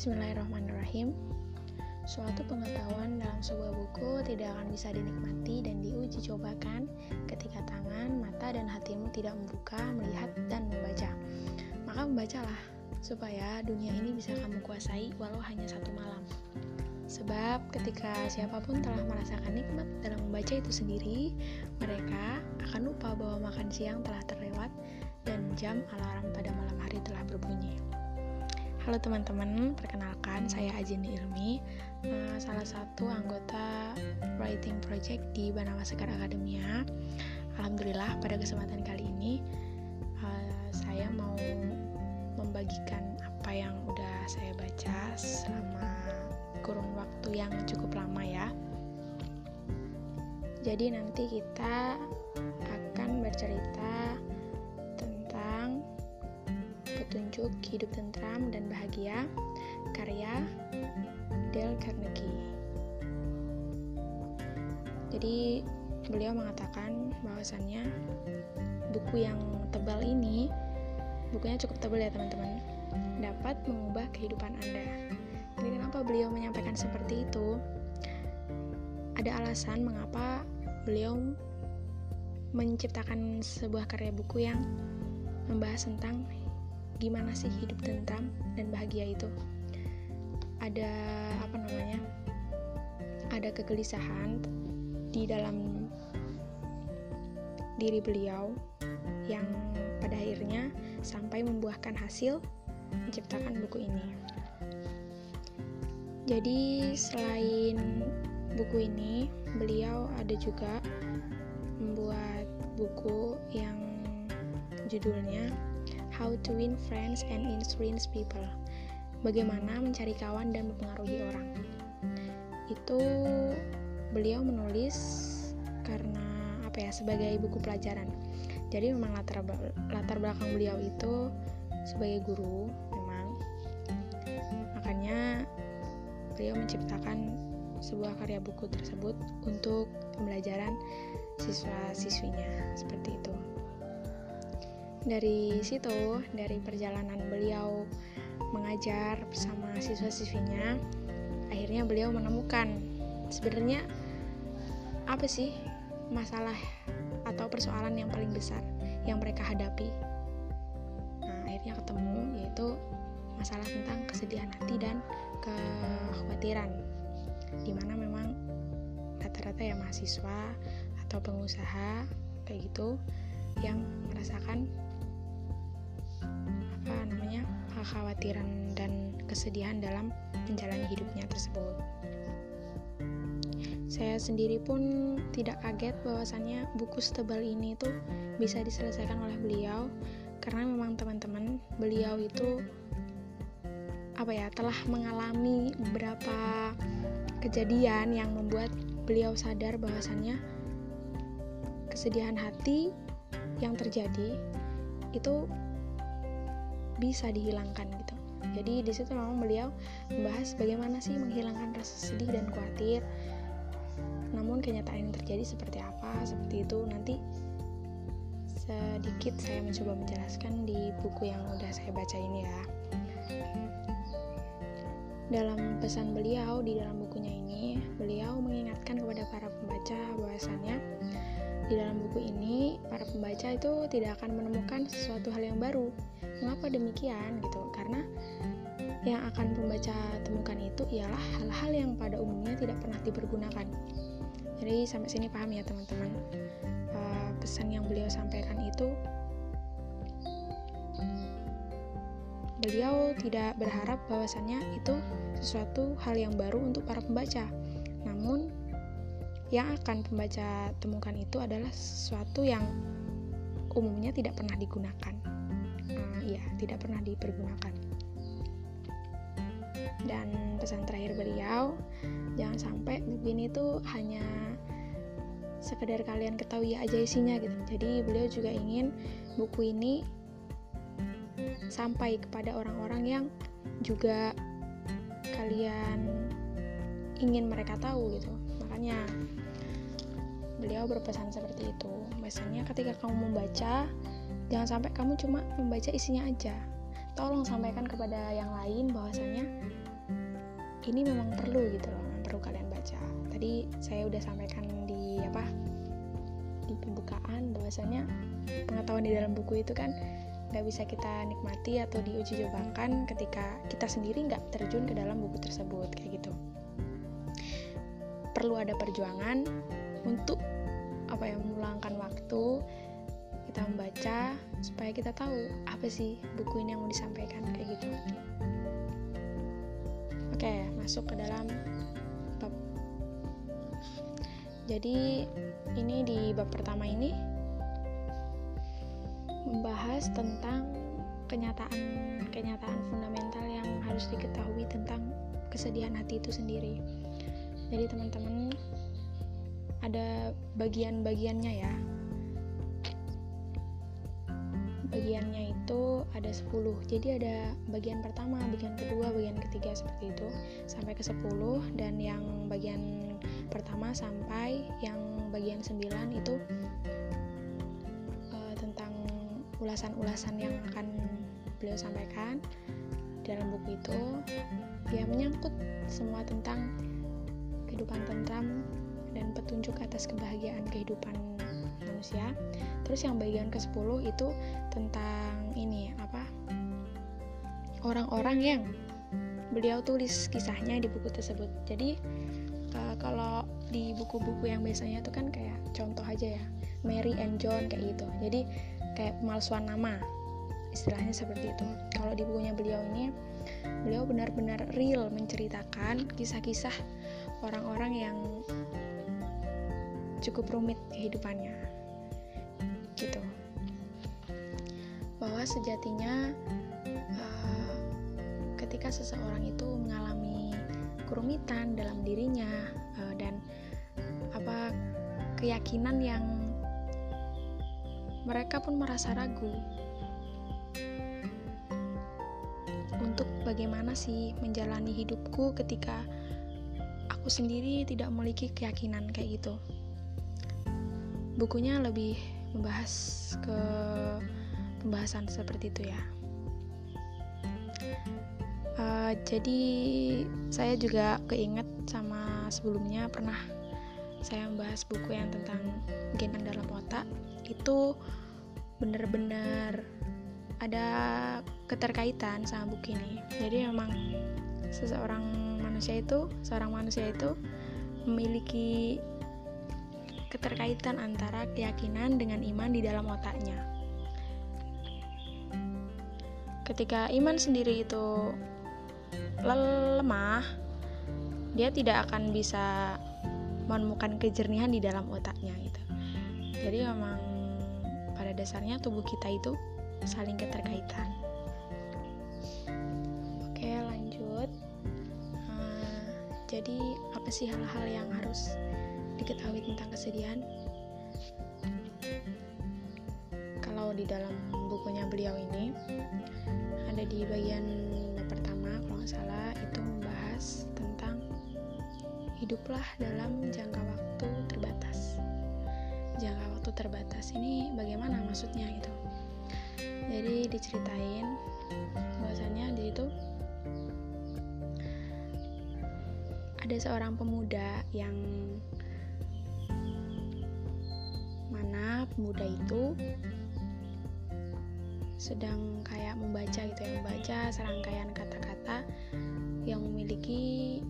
Bismillahirrahmanirrahim. Suatu pengetahuan dalam sebuah buku tidak akan bisa dinikmati dan diuji cobakan ketika tangan, mata, dan hatimu tidak membuka, melihat, dan membaca. Maka membacalah, supaya dunia ini bisa kamu kuasai walau hanya satu malam. Sebab ketika siapa pun telah merasakan nikmat dalam membaca itu sendiri, mereka akan lupa bahwa makan siang telah terlewat dan jam alarm pada malam hari telah berbunyi. Halo teman-teman, perkenalkan saya Ajini Ilmi, uh, salah satu anggota writing project di Banawa Sekar Akademia. Alhamdulillah pada kesempatan kali ini uh, saya mau membagikan apa yang udah saya baca selama kurun waktu yang cukup lama ya. Jadi nanti kita akan bercerita petunjuk hidup tentram dan bahagia karya Dale Carnegie. Jadi beliau mengatakan bahwasannya buku yang tebal ini bukunya cukup tebal ya teman-teman dapat mengubah kehidupan Anda. Jadi kenapa beliau menyampaikan seperti itu? Ada alasan mengapa beliau menciptakan sebuah karya buku yang membahas tentang gimana sih hidup tentram dan bahagia itu ada apa namanya ada kegelisahan di dalam diri beliau yang pada akhirnya sampai membuahkan hasil menciptakan buku ini. Jadi selain buku ini, beliau ada juga membuat buku yang judulnya How to Win Friends and Influence People. Bagaimana mencari kawan dan mempengaruhi orang. Itu beliau menulis karena apa ya sebagai buku pelajaran. Jadi memang latar latar belakang beliau itu sebagai guru memang. Makanya beliau menciptakan sebuah karya buku tersebut untuk pembelajaran siswa-siswinya seperti itu dari situ dari perjalanan beliau mengajar bersama siswa-siswinya akhirnya beliau menemukan sebenarnya apa sih masalah atau persoalan yang paling besar yang mereka hadapi? Nah akhirnya ketemu yaitu masalah tentang kesedihan hati dan kekhawatiran di mana memang rata-rata ya mahasiswa atau pengusaha kayak gitu yang merasakan kekhawatiran dan kesedihan dalam menjalani hidupnya tersebut. Saya sendiri pun tidak kaget bahwasannya buku setebal ini tuh bisa diselesaikan oleh beliau karena memang teman-teman beliau itu apa ya telah mengalami beberapa kejadian yang membuat beliau sadar bahwasannya kesedihan hati yang terjadi itu bisa dihilangkan gitu. Jadi di situ memang beliau membahas bagaimana sih menghilangkan rasa sedih dan khawatir. Namun kenyataan yang terjadi seperti apa seperti itu nanti sedikit saya mencoba menjelaskan di buku yang udah saya baca ini ya. Dalam pesan beliau di dalam bukunya ini, beliau mengingatkan kepada para pembaca bahwasannya di dalam buku ini para pembaca itu tidak akan menemukan sesuatu hal yang baru. Mengapa demikian gitu? Karena yang akan pembaca temukan itu ialah hal-hal yang pada umumnya tidak pernah dipergunakan. Jadi sampai sini paham ya teman-teman. Uh, pesan yang beliau sampaikan itu beliau tidak berharap bahwasannya itu sesuatu hal yang baru untuk para pembaca. Namun yang akan pembaca temukan itu adalah sesuatu yang umumnya tidak pernah digunakan. Uh, ya, tidak pernah dipergunakan. Dan pesan terakhir beliau, jangan sampai buku ini tuh hanya sekedar kalian ketahui aja isinya gitu. Jadi beliau juga ingin buku ini sampai kepada orang-orang yang juga kalian ingin mereka tahu gitu. Makanya beliau berpesan seperti itu. Biasanya ketika kamu membaca jangan sampai kamu cuma membaca isinya aja. Tolong sampaikan kepada yang lain bahwasanya ini memang perlu gitu loh memang perlu kalian baca. Tadi saya udah sampaikan di apa di pembukaan bahwasanya pengetahuan di dalam buku itu kan nggak bisa kita nikmati atau diuji cobakan ketika kita sendiri nggak terjun ke dalam buku tersebut kayak gitu. Perlu ada perjuangan untuk apa yang meluangkan waktu kita membaca supaya kita tahu apa sih buku ini yang mau disampaikan kayak gitu oke masuk ke dalam bab jadi ini di bab pertama ini membahas tentang kenyataan kenyataan fundamental yang harus diketahui tentang kesedihan hati itu sendiri. Jadi teman-teman ada bagian-bagiannya ya. Bagiannya itu ada 10. Jadi ada bagian pertama, bagian kedua, bagian ketiga seperti itu sampai ke 10 dan yang bagian pertama sampai yang bagian 9 itu ulasan-ulasan yang akan beliau sampaikan dalam buku itu dia menyangkut semua tentang kehidupan tentram dan petunjuk atas kebahagiaan kehidupan manusia. Terus yang bagian ke-10 itu tentang ini apa? Orang-orang yang beliau tulis kisahnya di buku tersebut. Jadi uh, kalau di buku-buku yang biasanya itu kan kayak contoh aja ya Mary and John kayak gitu. Jadi kayak pemalsuan nama istilahnya seperti itu. Kalau di bukunya beliau ini beliau benar-benar real menceritakan kisah-kisah orang-orang yang cukup rumit kehidupannya gitu bahwa sejatinya uh, ketika seseorang itu mengalami kerumitan dalam dirinya uh, dan apa keyakinan yang mereka pun merasa ragu untuk bagaimana sih menjalani hidupku ketika aku sendiri tidak memiliki keyakinan kayak gitu. Bukunya lebih membahas ke pembahasan seperti itu ya. Uh, jadi saya juga keinget sama sebelumnya pernah saya membahas buku yang tentang gen dalam otak itu benar-benar ada keterkaitan sama buku ini jadi memang seseorang manusia itu seorang manusia itu memiliki keterkaitan antara keyakinan dengan iman di dalam otaknya ketika iman sendiri itu lemah dia tidak akan bisa menemukan kejernihan di dalam otaknya gitu jadi memang pada dasarnya tubuh kita itu saling keterkaitan. Oke, lanjut. Uh, jadi, apa sih hal-hal yang harus diketahui tentang kesedihan? Kalau di dalam bukunya beliau ini ada di bagian pertama, kalau nggak salah, itu membahas tentang hiduplah dalam jangka waktu terbatas jangka waktu terbatas ini bagaimana maksudnya gitu jadi diceritain bahwasannya di situ ada seorang pemuda yang pemuda itu sedang kayak membaca gitu ya membaca serangkaian kata-kata yang memiliki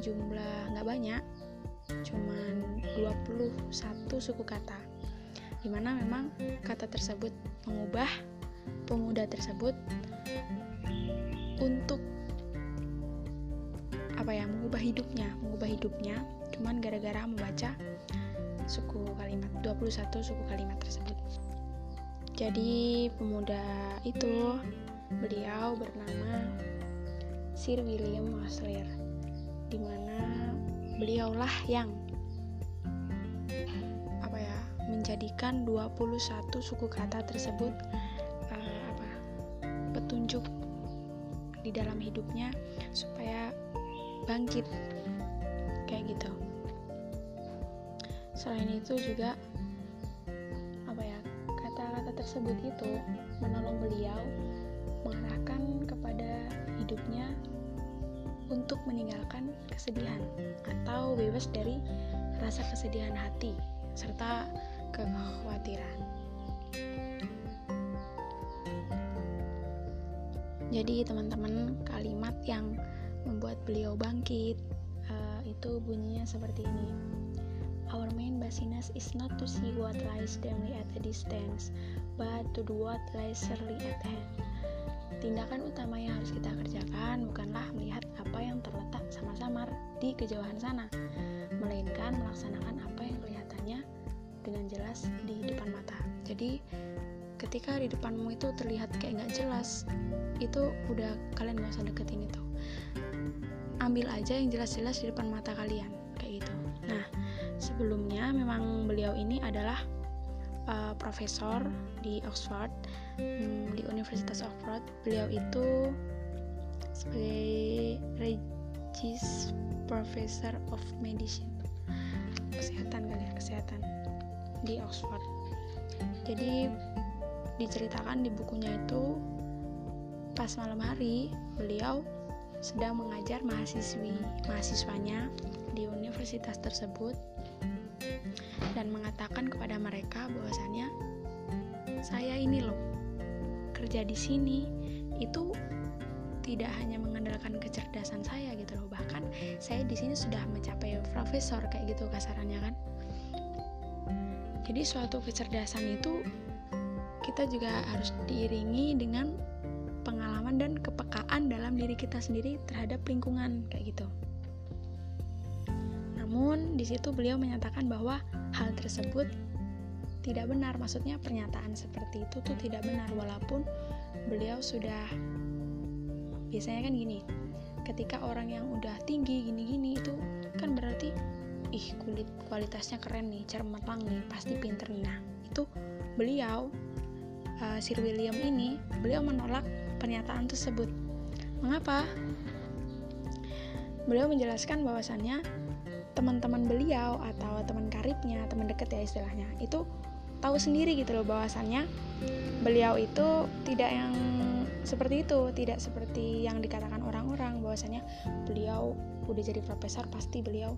jumlah nggak banyak cuman 21 suku kata. Di mana memang kata tersebut mengubah pemuda tersebut untuk apa ya mengubah hidupnya mengubah hidupnya cuman gara-gara membaca suku kalimat 21 suku kalimat tersebut. Jadi pemuda itu beliau bernama Sir William Osler di mana beliaulah yang apa ya menjadikan 21 suku kata tersebut uh, apa petunjuk di dalam hidupnya supaya bangkit. Kayak gitu selain itu juga apa ya kata-kata tersebut itu menolong beliau mengarahkan kepada hidupnya untuk meninggalkan kesedihan atau bebas dari rasa kesedihan hati serta kekhawatiran. Jadi teman-teman kalimat yang membuat beliau bangkit uh, itu bunyinya seperti ini. Our main business is not to see what lies dimly at a distance, but to do what lies surely at hand. Tindakan utama yang harus kita kerjakan bukanlah melihat apa yang terletak sama-samar di kejauhan sana, melainkan melaksanakan apa yang kelihatannya dengan jelas di depan mata. Jadi, ketika di depanmu itu terlihat kayak nggak jelas, itu udah kalian nggak usah deketin itu. Ambil aja yang jelas-jelas di depan mata kalian, kayak gitu. Nah, sebelumnya memang beliau ini adalah uh, profesor di Oxford, um, di Universitas Oxford. Beliau itu sebagai Regis Professor of Medicine kesehatan kali ya kesehatan di Oxford jadi diceritakan di bukunya itu pas malam hari beliau sedang mengajar mahasiswi mahasiswanya di universitas tersebut dan mengatakan kepada mereka bahwasannya saya ini loh kerja di sini itu tidak hanya mengandalkan kecerdasan saya gitu loh. Bahkan saya di sini sudah mencapai profesor kayak gitu kasarannya kan. Jadi suatu kecerdasan itu kita juga harus diiringi dengan dan kepekaan dalam diri kita sendiri terhadap lingkungan kayak gitu. Namun di situ beliau menyatakan bahwa hal tersebut tidak benar. Maksudnya pernyataan seperti itu tuh tidak benar walaupun beliau sudah biasanya kan gini ketika orang yang udah tinggi gini-gini itu kan berarti ih kulit kualitasnya keren nih cermelang nih pasti pinter nih. Nah itu beliau uh, Sir William ini beliau menolak pernyataan tersebut. Mengapa? Beliau menjelaskan bahwasannya teman-teman beliau atau teman karibnya teman deket ya istilahnya itu tahu sendiri gitu loh bahwasannya beliau itu tidak yang seperti itu tidak seperti yang dikatakan orang-orang bahwasanya beliau udah jadi profesor pasti beliau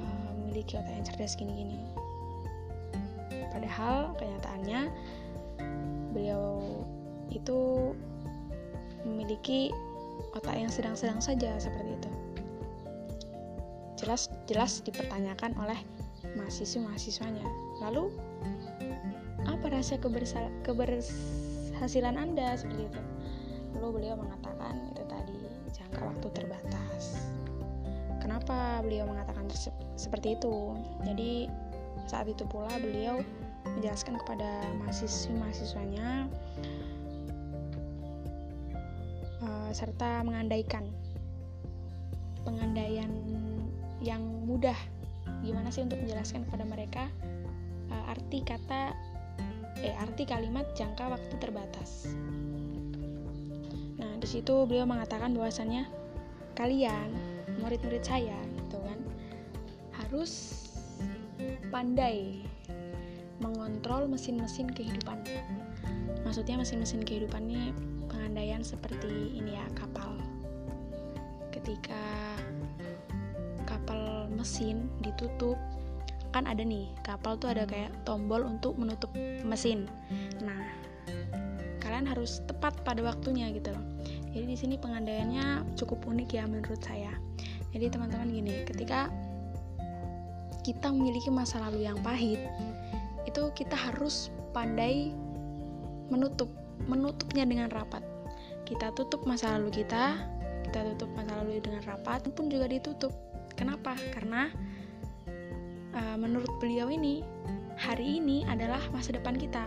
uh, memiliki otak yang cerdas gini-gini. Padahal kenyataannya beliau itu memiliki otak yang sedang-sedang saja seperti itu. Jelas jelas dipertanyakan oleh mahasiswa mahasiswanya lalu apa rahasia keberhasilan anda? Seperti itu. Lalu beliau mengatakan itu tadi jangka waktu terbatas. Kenapa beliau mengatakan seperti itu? Jadi saat itu pula beliau menjelaskan kepada mahasiswa mahasiswanya uh, serta mengandaikan pengandaian yang mudah gimana sih untuk menjelaskan kepada mereka uh, arti kata eh arti kalimat jangka waktu terbatas. Nah, di situ beliau mengatakan bahwasannya kalian murid-murid saya gitu kan harus pandai mengontrol mesin-mesin kehidupan. Maksudnya mesin-mesin kehidupan ini pengandaian seperti ini ya kapal. Ketika kapal mesin ditutup kan ada nih kapal tuh ada kayak tombol untuk menutup mesin. Nah kalian harus tepat pada waktunya gitu loh. Jadi di sini pengandaiannya cukup unik ya menurut saya. Jadi teman-teman gini ketika kita memiliki masa lalu yang pahit itu kita harus pandai menutup menutupnya dengan rapat kita tutup masa lalu kita kita tutup masa lalu dengan rapat pun juga ditutup kenapa karena uh, menurut beliau ini hari ini adalah masa depan kita.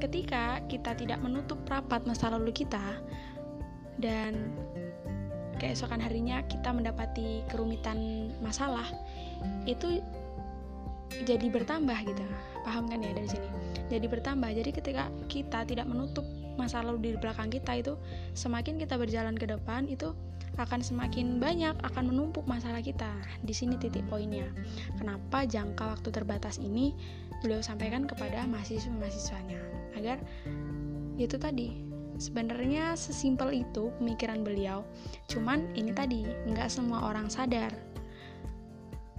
Ketika kita tidak menutup rapat masa lalu kita dan keesokan harinya kita mendapati kerumitan masalah, itu jadi bertambah gitu. Paham kan ya dari sini? Jadi bertambah. Jadi ketika kita tidak menutup masa lalu di belakang kita itu semakin kita berjalan ke depan itu akan semakin banyak akan menumpuk masalah kita. Di sini titik poinnya. Kenapa jangka waktu terbatas ini beliau sampaikan kepada mahasiswa-mahasiswanya? Agar itu tadi. Sebenarnya sesimpel itu pemikiran beliau cuman ini tadi nggak semua orang sadar.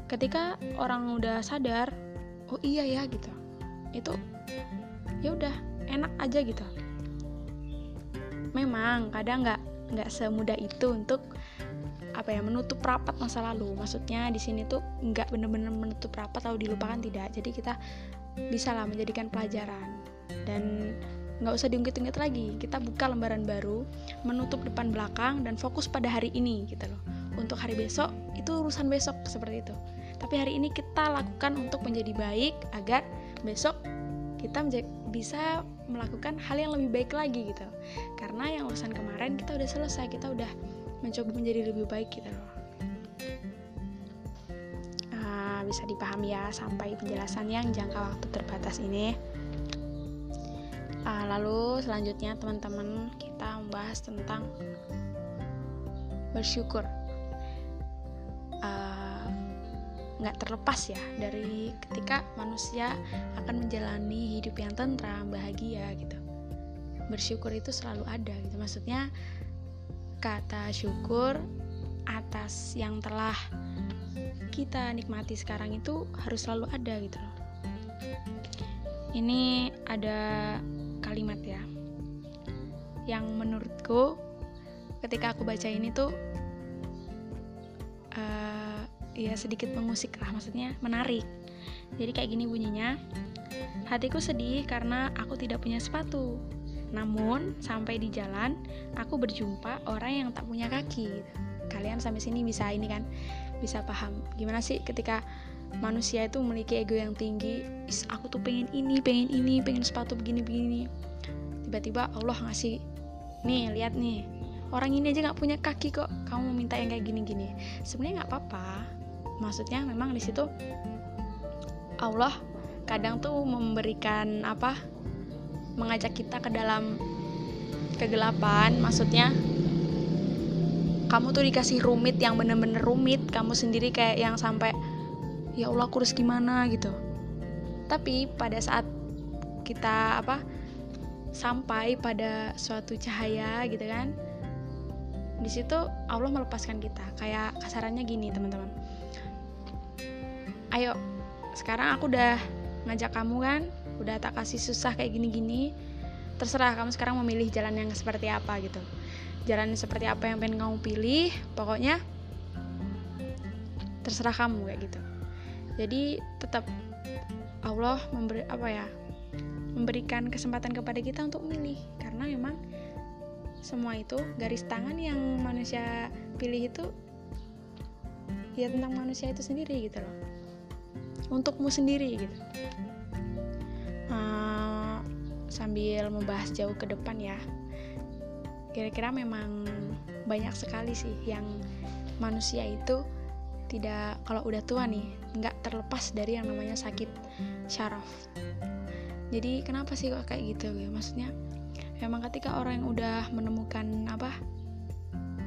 Ketika orang udah sadar oh iya ya gitu. Itu ya udah enak aja gitu memang kadang nggak nggak semudah itu untuk apa ya menutup rapat masa lalu. Maksudnya di sini tuh nggak bener-bener menutup rapat atau dilupakan tidak. Jadi kita bisa lah menjadikan pelajaran. Dan nggak usah diungkit-ungkit lagi. Kita buka lembaran baru menutup depan belakang dan fokus pada hari ini gitu loh. Untuk hari besok itu urusan besok seperti itu. Tapi hari ini kita lakukan untuk menjadi baik agar besok kita bisa melakukan hal yang lebih baik lagi gitu. Karena yang urusan kemarin kita udah selesai kita udah mencoba menjadi lebih baik gitu. Loh uh, bisa dipahami ya sampai penjelasan yang jangka waktu terbatas ini. Uh, lalu selanjutnya teman-teman kita membahas tentang bersyukur nggak terlepas ya dari ketika manusia akan menjalani hidup yang tentram bahagia gitu. Bersyukur itu selalu ada gitu. Maksudnya kata syukur atas yang telah kita nikmati sekarang itu harus selalu ada gitu loh. Ini ada kalimat ya yang menurutku ketika aku baca ini tuh uh, ya sedikit mengusik lah maksudnya menarik. Jadi kayak gini bunyinya hatiku sedih karena aku tidak punya sepatu. Namun sampai di jalan aku berjumpa orang yang tak punya kaki. Kalian sampai sini bisa ini kan bisa paham. Gimana sih ketika manusia itu memiliki ego yang tinggi? Is, aku tuh pengen ini pengen ini pengen sepatu begini begini. Tiba-tiba Allah ngasih nih lihat nih. Orang ini aja nggak punya kaki kok. Kamu minta yang kayak gini-gini. Sebenarnya nggak apa-apa maksudnya memang di situ Allah kadang tuh memberikan apa mengajak kita ke dalam kegelapan. Maksudnya kamu tuh dikasih rumit yang bener-bener rumit. Kamu sendiri kayak yang sampai ya Allah aku harus gimana? gitu. Tapi pada saat kita apa sampai pada suatu cahaya gitu kan di situ Allah melepaskan kita. Kayak kasarannya gini teman-teman ayo sekarang aku udah ngajak kamu kan? Udah tak kasih susah kayak gini-gini. Terserah kamu sekarang memilih jalan yang seperti apa gitu. Jalan seperti apa yang pengen kamu pilih pokoknya terserah kamu kayak gitu. Jadi tetap Allah memberi apa ya memberikan kesempatan kepada kita untuk milih. Karena memang semua itu garis tangan yang manusia pilih itu ya tentang manusia itu sendiri gitu loh untukmu sendiri gitu. Uh, sambil membahas jauh ke depan ya. Kira-kira memang banyak sekali sih yang manusia itu tidak kalau udah tua nih nggak terlepas dari yang namanya sakit syaraf. Jadi kenapa sih kok kayak gitu? Ya maksudnya emang ketika orang yang udah menemukan apa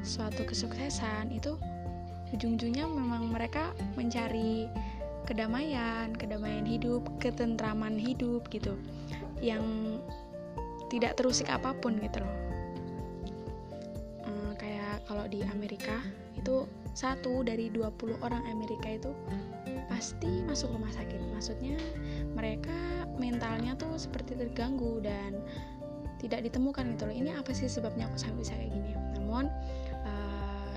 suatu kesuksesan itu ujung-ujungnya memang mereka mencari kedamaian, kedamaian hidup, ketentraman hidup gitu yang tidak terusik apa pun gitu loh. Hmm, kayak kalau di Amerika itu satu dari 20 orang Amerika itu pasti masuk rumah sakit. Maksudnya mereka mentalnya tuh seperti terganggu dan tidak ditemukan gitu loh. Ini apa sih sebabnya kok sampai bisa kayak gini? Namun uh,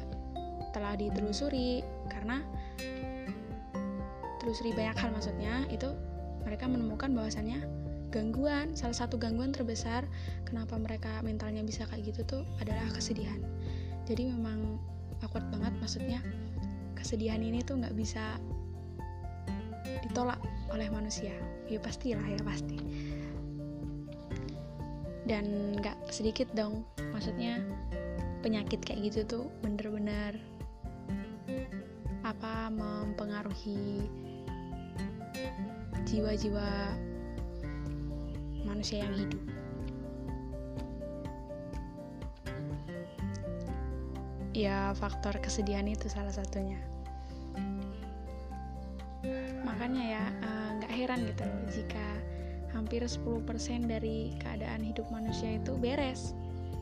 telah ditelusuri karena telusuri banyak hal maksudnya itu mereka menemukan bahwasannya gangguan salah satu gangguan terbesar kenapa mereka mentalnya bisa kayak gitu tuh adalah kesedihan. Jadi memang awkward banget maksudnya kesedihan ini tuh nggak bisa ditolak oleh manusia. Ya pastilah ya pasti. Dan nggak sedikit dong maksudnya penyakit kayak gitu tuh bener-bener apa mempengaruhi jiwa-jiwa manusia yang hidup. Ya faktor kesedihan itu salah satunya. Makanya ya eh, nggak uh, heran gitu loh jika hampir 10% dari keadaan hidup manusia itu beres.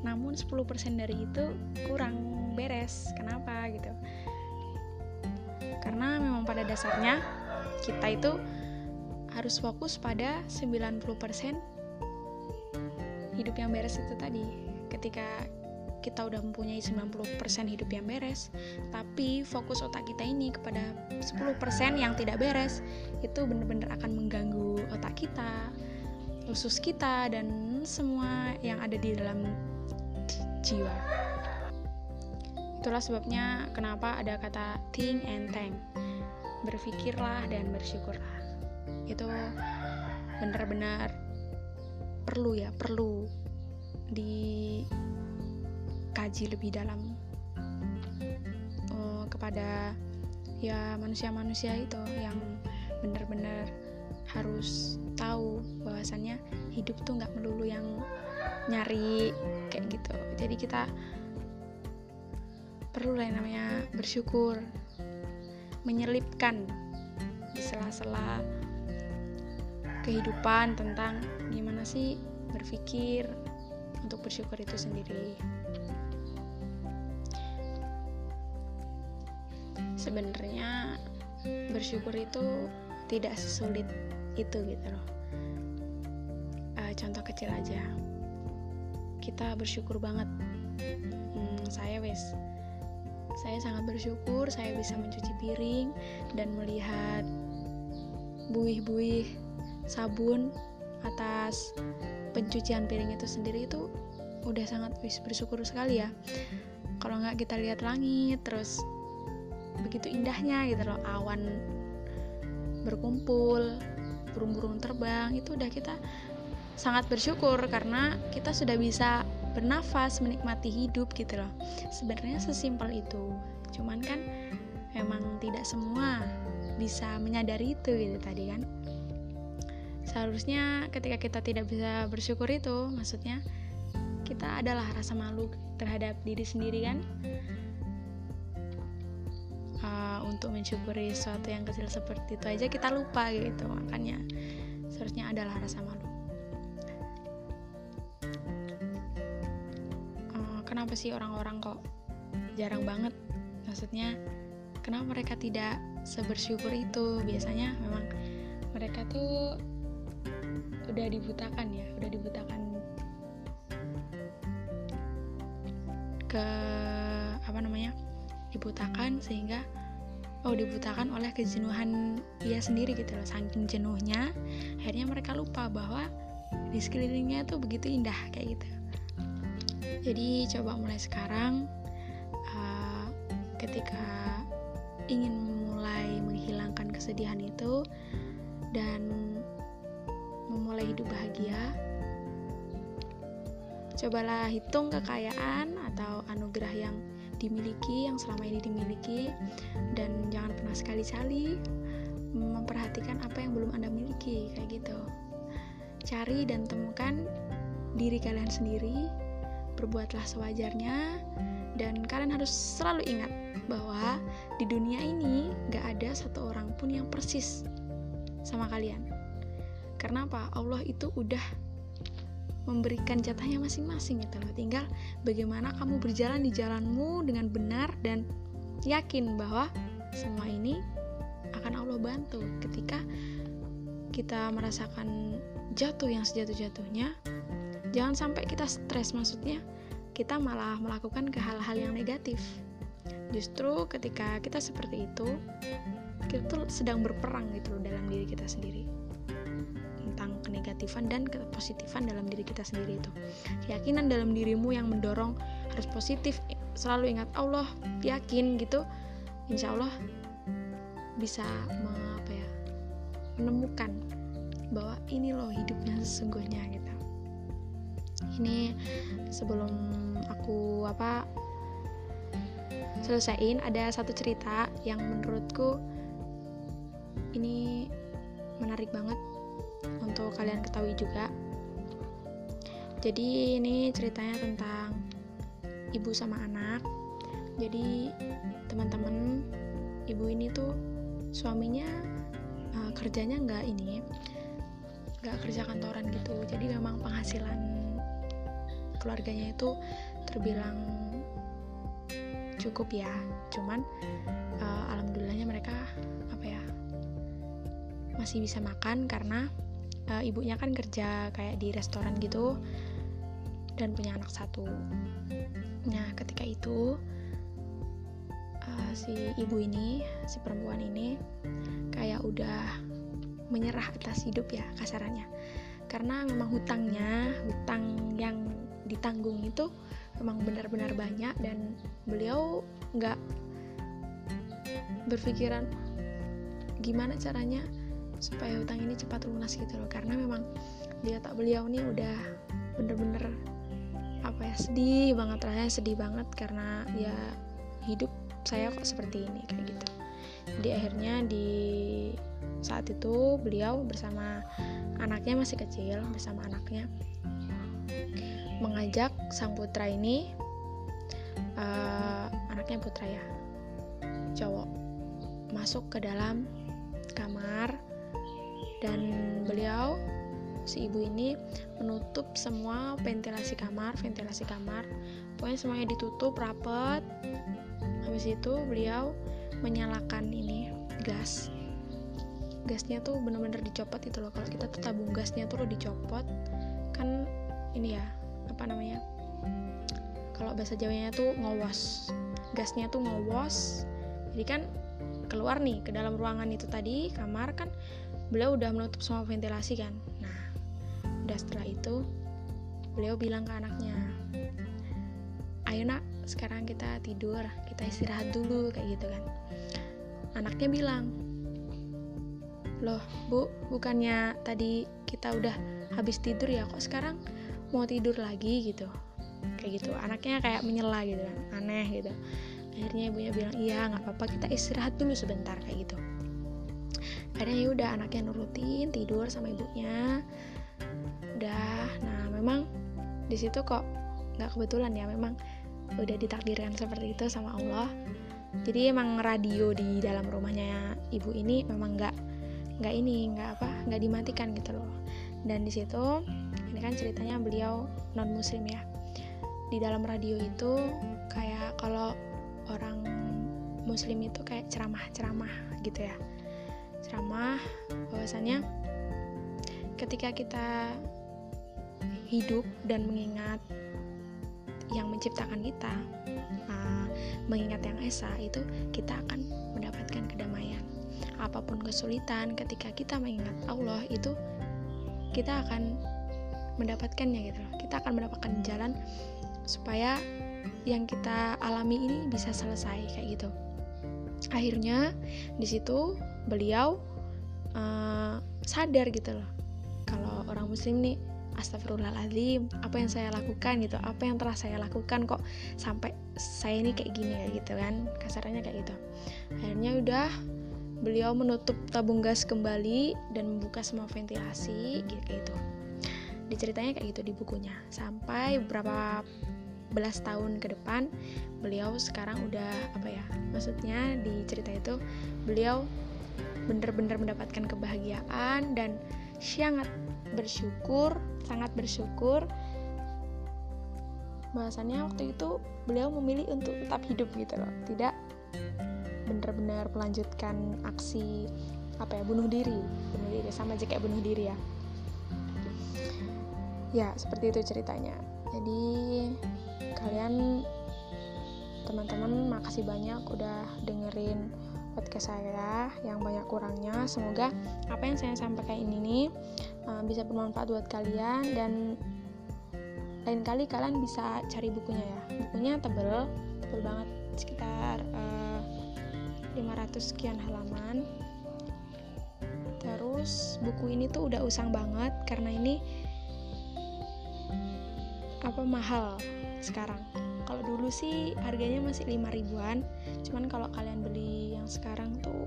Namun 10% dari itu kurang beres. Kenapa gitu? Karena memang pada dasarnya kita itu harus fokus pada 90% hidup yang beres itu tadi ketika kita udah mempunyai 90% hidup yang beres tapi fokus otak kita ini kepada 10% yang tidak beres itu benar-benar akan mengganggu otak kita usus kita dan semua yang ada di dalam jiwa Itulah sebabnya kenapa ada kata think and thank. Berpikirlah dan bersyukurlah. Itu benar-benar perlu ya, perlu dikaji lebih dalam. Uh, kepada ya manusia-manusia itu yang benar-benar harus tahu bahwasannya hidup tuh nggak melulu yang nyari kayak gitu. Jadi kita perlu lah namanya bersyukur menyelipkan di sela-sela kehidupan tentang gimana sih berpikir untuk bersyukur itu sendiri. Sebenarnya bersyukur itu tidak sesulit itu gitu loh. Uh, contoh kecil aja. Kita bersyukur banget. Hmm, saya wes saya sangat bersyukur saya bisa mencuci piring dan melihat buih-buih sabun atas pencucian piring itu sendiri itu udah sangat bersyukur sekali ya. Kalau nggak kita lihat langit terus begitu indahnya gitu loh awan berkumpul burung-burung terbang itu udah kita sangat bersyukur karena kita sudah bisa bernafas menikmati hidup gitu loh. Sebenarnya sesimpel itu cuman kan memang tidak semua bisa menyadari itu gitu tadi kan seharusnya ketika kita tidak bisa bersyukur itu maksudnya kita adalah rasa malu terhadap diri sendiri kan? Uh, untuk mensyukuri sesuatu yang kecil seperti itu aja kita lupa gitu makanya seharusnya adalah rasa malu. Kenapa sih orang-orang kok jarang banget? Maksudnya kenapa mereka tidak sebersyukur itu? Biasanya memang mereka tuh udah dibutakan ya udah dibutakan ke apa namanya dibutakan sehingga oh dibutakan oleh kejenuhan dia sendiri gitu loh saking jenuhnya akhirnya mereka lupa bahwa di sekelilingnya tuh begitu indah kayak gitu. Jadi coba mulai sekarang uh, ketika ingin mulai menghilangkan kesedihan itu dan memulai hidup bahagia. Cobalah hitung kekayaan atau anugerah yang dimiliki yang selama ini dimiliki. Dan jangan pernah sekali-kali memperhatikan apa yang belum Anda miliki kayak gitu. Cari dan temukan diri kalian sendiri berbuatlah sewajarnya dan kalian harus selalu ingat bahwa di dunia ini gak ada satu orang pun yang persis sama kalian karena apa? Allah itu udah memberikan jatahnya masing-masing gitu loh. Tinggal bagaimana kamu berjalan di jalanmu dengan benar dan yakin bahwa semua ini akan Allah bantu. Ketika kita merasakan jatuh yang sejatuh-jatuhnya jangan sampai kita stres maksudnya kita malah melakukan ke hal-hal yang negatif. Justru ketika kita seperti itu kita tuh sedang berperang gitu loh dalam diri kita sendiri kenegatifan dan kepositifan dalam diri kita sendiri itu. Keyakinan dalam dirimu yang mendorong harus positif selalu ingat Allah yakin gitu. Insya Allah bisa apa ya menemukan bahwa ini loh hidupnya sesungguhnya gitu. Ini sebelum aku apa selesaiin ada satu cerita yang menurutku ini menarik banget untuk kalian ketahui juga. Jadi ini ceritanya tentang ibu sama anak. Jadi teman-teman ibu ini tuh suaminya uh, kerjanya nggak ini nggak kerja kantoran gitu. Jadi memang penghasilan keluarganya itu terbilang cukup ya. Cuman uh, alhamdulillahnya mereka apa ya masih bisa makan karena uh, ibunya kan kerja kayak di restoran gitu dan punya anak satu. Nah ketika itu uh, si ibu ini si perempuan ini kayak udah menyerah atas hidup ya kasarannya. Karena memang hutangnya hutang yang ditanggung itu memang benar-benar banyak dan beliau nggak berpikiran gimana caranya supaya hutang ini cepat lunas gitu loh. Karena memang dia tak beliau nih udah bener-bener apa ya sedih banget rasanya sedih banget karena ya hidup saya kok seperti ini kayak gitu. Jadi akhirnya di saat itu beliau bersama anaknya masih kecil bersama anaknya mengajak sang putra ini uh, anaknya putra ya cowok masuk ke dalam kamar dan beliau si ibu ini menutup semua ventilasi kamar ventilasi kamar. Pokoknya semuanya ditutup rapet. Habis itu beliau menyalakan ini gas. Gasnya tuh bener-bener dicopot itu loh. Kalau kita tuh tabung gasnya tuh lo dicopot kan ini ya apa namanya kalau bahasa Jawanya tuh ngowos. Gasnya tuh ngowos. Jadi kan keluar nih ke dalam ruangan itu tadi kamar kan beliau udah menutup semua ventilasi kan. Nah udah setelah itu beliau bilang ke anaknya ayo nak sekarang kita tidur kita istirahat dulu kayak gitu kan. Anaknya bilang loh bu bukannya tadi kita udah habis tidur ya kok sekarang mau tidur lagi? Gitu. Kayak gitu. Anaknya kayak menyela gitu kan aneh gitu. Akhirnya ibunya bilang iya nggak apa-apa kita istirahat dulu sebentar kayak gitu akhirnya ya udah anaknya nurutin tidur sama ibunya. Udah nah memang di situ kok nggak kebetulan ya memang udah ditakdirkan seperti itu sama Allah. Jadi emang radio di dalam rumahnya ibu ini memang nggak nggak ini nggak apa nggak dimatikan gitu loh. Dan di situ ini kan ceritanya beliau non muslim ya. Di dalam radio itu kayak kalau orang muslim itu kayak ceramah-ceramah gitu ya ceramah bahwasannya ketika kita hidup dan mengingat yang menciptakan kita uh, mengingat yang esa itu kita akan mendapatkan kedamaian. Apa pun kesulitan ketika kita mengingat Allah itu kita akan mendapatkannya gitu loh. Kita akan mendapatkan jalan supaya yang kita alami ini bisa selesai kayak gitu. Akhirnya di situ beliau uh, sadar gitu loh. Kalau orang muslim nih astagfirullahaladzim apa yang saya lakukan gitu apa yang telah saya lakukan kok sampai saya ini kayak gini ya gitu kan. Kasarnya kayak gitu. Akhirnya udah beliau menutup tabung gas kembali dan membuka semua ventilasi gitu kayak gitu. Diceritanya kayak gitu di bukunya. Sampai beberapa belas tahun ke depan beliau sekarang udah apa ya maksudnya di cerita itu beliau bener-bener mendapatkan kebahagiaan dan sangat bersyukur sangat bersyukur. Bahasannya waktu itu beliau memilih untuk tetap hidup gitu loh tidak benar-benar melanjutkan aksi apa ya bunuh diri. Bunuh diri sama aja kayak bunuh diri ya. Ya seperti itu ceritanya. Jadi kalian teman-teman makasih banyak udah dengerin podcast saya yang banyak kurangnya. Semoga apa yang saya sampaikan ini nih uh, bisa bermanfaat buat kalian dan lain kali kalian bisa cari bukunya ya. Bukunya tebel tebel banget sekitar uh, 500 sekian halaman. Terus buku ini tuh udah usang banget karena ini apa mahal sekarang. Kalau dulu sih harganya masih 5 ribuan cuman kalau kalian beli yang sekarang tuh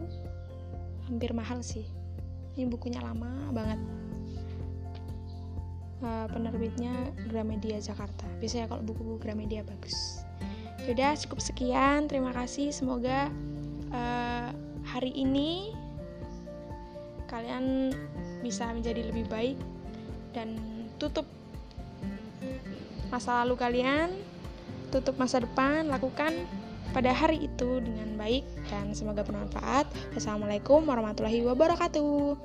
hampir mahal sih. Ini bukunya lama banget. Uh, penerbitnya Gramedia Jakarta. Biasanya kalau buku-buku Gramedia bagus. Sudah cukup sekian. Terima kasih. Semoga uh, hari ini kalian bisa menjadi lebih baik dan tutup masa lalu kalian, tutup masa depan, lakukan pada hari itu dengan baik dan semoga bermanfaat. Wassalamualaikum warahmatullahi wabarakatuh.